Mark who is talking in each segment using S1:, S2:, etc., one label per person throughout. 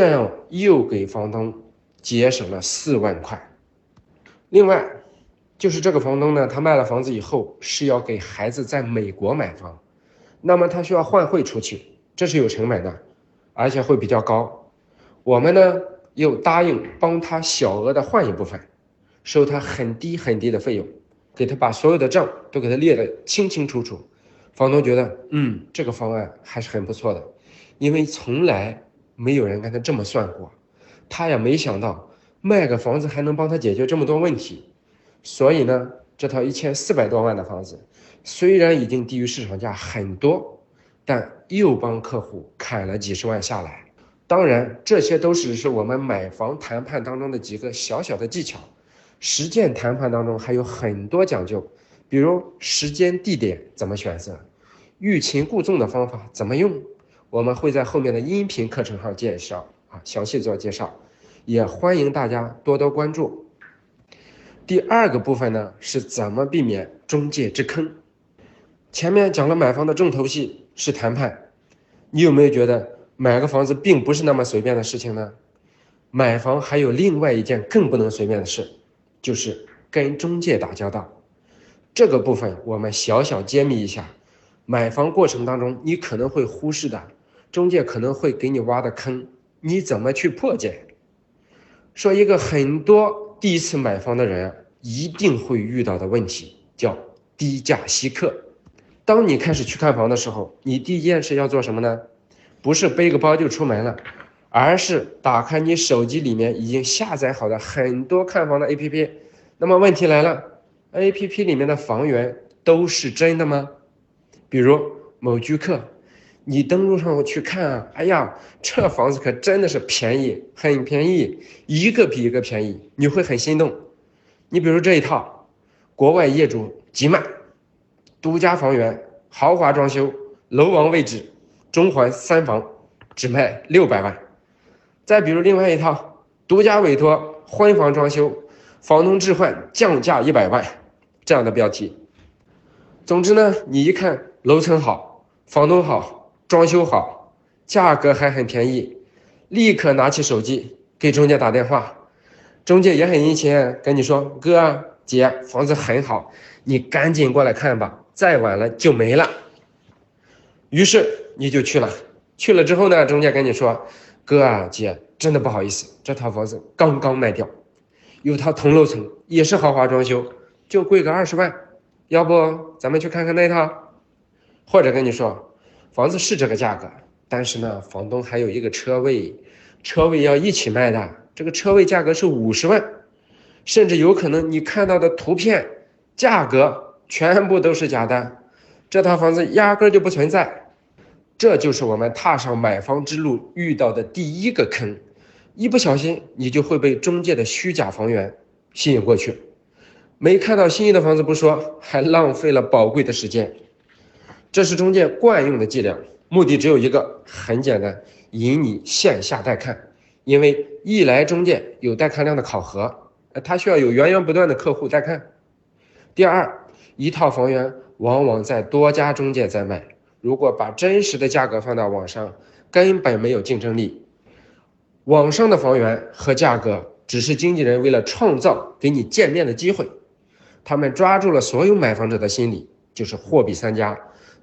S1: 这样又给房东节省了四万块。另外，就是这个房东呢，他卖了房子以后是要给孩子在美国买房，那么他需要换汇出去，这是有成本的，而且会比较高。我们呢又答应帮他小额的换一部分，收他很低很低的费用，给他把所有的账都给他列得清清楚楚。房东觉得，嗯，这个方案还是很不错的，因为从来没有人跟他这么算过，他也没想到卖个房子还能帮他解决这么多问题。所以呢，这套一千四百多万的房子，虽然已经低于市场价很多，但又帮客户砍了几十万下来。当然，这些都只是我们买房谈判当中的几个小小的技巧，实践谈判当中还有很多讲究，比如时间、地点怎么选择，欲擒故纵的方法怎么用，我们会在后面的音频课程上介绍啊，详细做介绍，也欢迎大家多多关注。第二个部分呢，是怎么避免中介之坑？前面讲了买房的重头戏是谈判，你有没有觉得买个房子并不是那么随便的事情呢？买房还有另外一件更不能随便的事，就是跟中介打交道。这个部分我们小小揭秘一下，买房过程当中你可能会忽视的，中介可能会给你挖的坑，你怎么去破解？说一个很多。第一次买房的人一定会遇到的问题叫低价吸客。当你开始去看房的时候，你第一件事要做什么呢？不是背个包就出门了，而是打开你手机里面已经下载好的很多看房的 APP。那么问题来了，APP 里面的房源都是真的吗？比如某居客。你登录上去看啊，哎呀，这房子可真的是便宜，很便宜，一个比一个便宜，你会很心动。你比如这一套，国外业主急卖，独家房源，豪华装修，楼王位置，中环三房，只卖六百万。再比如另外一套，独家委托，婚房装修，房东置换，降价一百万，这样的标题。总之呢，你一看楼层好，房东好。装修好，价格还很便宜，立刻拿起手机给中介打电话，中介也很殷勤，跟你说：“哥姐，房子很好，你赶紧过来看吧，再晚了就没了。”于是你就去了，去了之后呢，中介跟你说：“哥啊姐，真的不好意思，这套房子刚刚卖掉，有套同楼层，也是豪华装修，就贵个二十万，要不咱们去看看那套？”或者跟你说。房子是这个价格，但是呢，房东还有一个车位，车位要一起卖的。这个车位价格是五十万，甚至有可能你看到的图片价格全部都是假的，这套房子压根就不存在。这就是我们踏上买房之路遇到的第一个坑，一不小心你就会被中介的虚假房源吸引过去，没看到心仪的房子不说，还浪费了宝贵的时间。这是中介惯用的伎俩，目的只有一个，很简单，引你线下带看。因为一来中介有带看量的考核，他需要有源源不断的客户带看。第二，一套房源往往在多家中介在卖，如果把真实的价格放到网上，根本没有竞争力。网上的房源和价格只是经纪人为了创造给你见面的机会，他们抓住了所有买房者的心理，就是货比三家。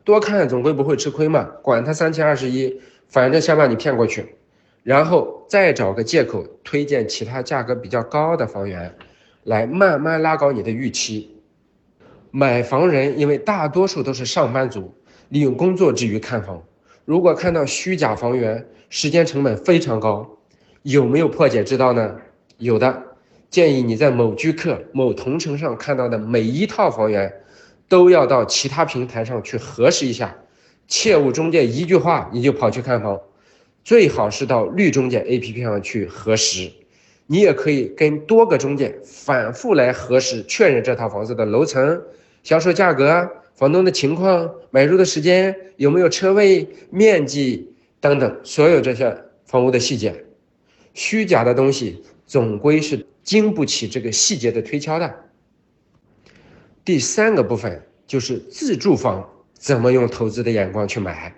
S1: 多看总归不会吃亏嘛，管他三七二十一，反正先把你骗过去，然后再找个借口推荐其他价格比较高的房源，来慢慢拉高你的预期。买房人因为大多数都是上班族，利用工作之余看房，如果看到虚假房源，时间成本非常高。有没有破解之道呢？有的，建议你在某居客、某同城上看到的每一套房源。都要到其他平台上去核实一下，切勿中介一句话你就跑去看房，最好是到绿中介 APP 上去核实。你也可以跟多个中介反复来核实，确认这套房子的楼层、销售价格、房东的情况、买入的时间、有没有车位、面积等等所有这些房屋的细节。虚假的东西总归是经不起这个细节的推敲的。第三个部分就是自住房怎么用投资的眼光去买。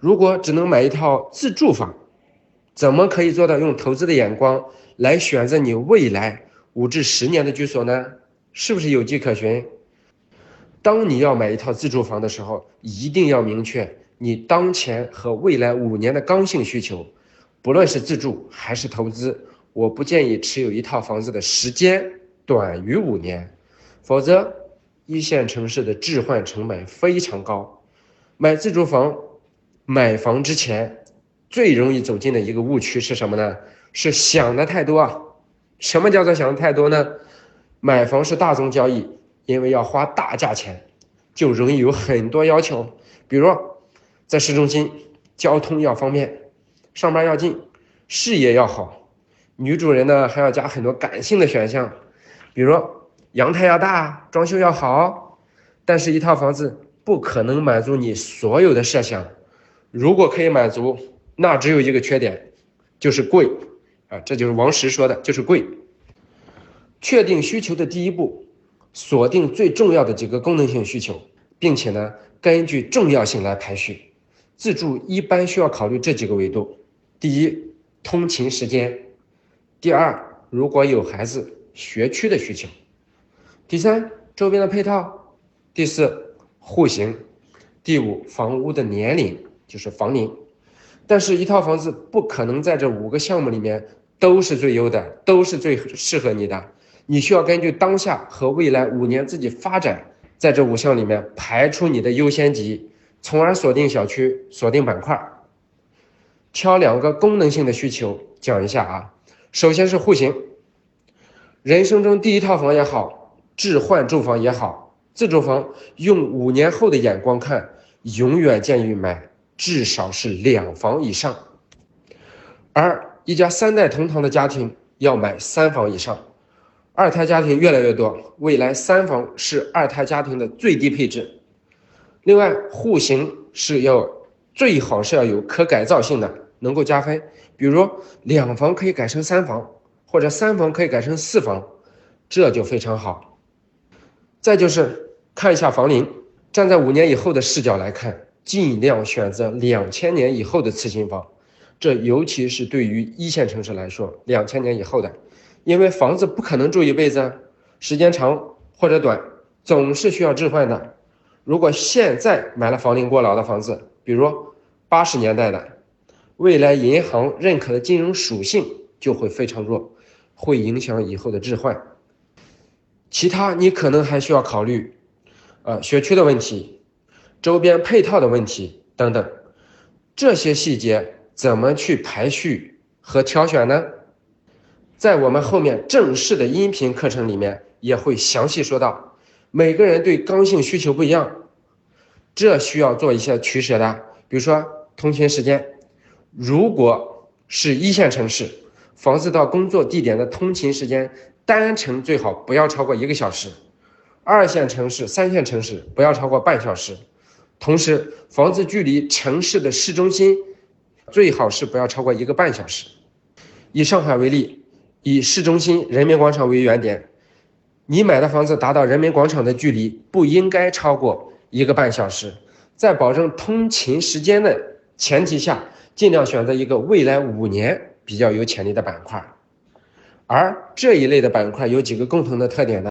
S1: 如果只能买一套自住房，怎么可以做到用投资的眼光来选择你未来五至十年的居所呢？是不是有迹可循？当你要买一套自住房的时候，一定要明确你当前和未来五年的刚性需求。不论是自住还是投资，我不建议持有一套房子的时间短于五年，否则一线城市的置换成本非常高。买自住房，买房之前最容易走进的一个误区是什么呢？是想的太多啊。什么叫做想的太多呢？买房是大宗交易。因为要花大价钱，就容易有很多要求，比如在市中心，交通要方便，上班要近，视野要好。女主人呢还要加很多感性的选项，比如阳台要大，装修要好。但是，一套房子不可能满足你所有的设想。如果可以满足，那只有一个缺点，就是贵啊！这就是王石说的，就是贵。确定需求的第一步。锁定最重要的几个功能性需求，并且呢，根据重要性来排序。自住一般需要考虑这几个维度：第一，通勤时间；第二，如果有孩子，学区的需求；第三，周边的配套；第四，户型；第五，房屋的年龄，就是房龄。但是，一套房子不可能在这五个项目里面都是最优的，都是最适合你的。你需要根据当下和未来五年自己发展，在这五项里面排出你的优先级，从而锁定小区、锁定板块。挑两个功能性的需求讲一下啊。首先是户型，人生中第一套房也好，置换住房也好，自住房用五年后的眼光看，永远建议买至少是两房以上，而一家三代同堂的家庭要买三房以上。二胎家庭越来越多，未来三房是二胎家庭的最低配置。另外，户型是要最好是要有可改造性的，能够加分。比如两房可以改成三房，或者三房可以改成四房，这就非常好。再就是看一下房龄，站在五年以后的视角来看，尽量选择两千年以后的次新房，这尤其是对于一线城市来说，两千年以后的。因为房子不可能住一辈子，时间长或者短，总是需要置换的。如果现在买了房龄过老的房子，比如八十年代的，未来银行认可的金融属性就会非常弱，会影响以后的置换。其他你可能还需要考虑，呃，学区的问题、周边配套的问题等等，这些细节怎么去排序和挑选呢？在我们后面正式的音频课程里面也会详细说到，每个人对刚性需求不一样，这需要做一些取舍的。比如说通勤时间，如果是一线城市，房子到工作地点的通勤时间单程最好不要超过一个小时；二线城市、三线城市不要超过半小时。同时，房子距离城市的市中心最好是不要超过一个半小时。以上海为例。以市中心人民广场为原点，你买的房子达到人民广场的距离不应该超过一个半小时，在保证通勤时间的前提下，尽量选择一个未来五年比较有潜力的板块。而这一类的板块有几个共同的特点呢？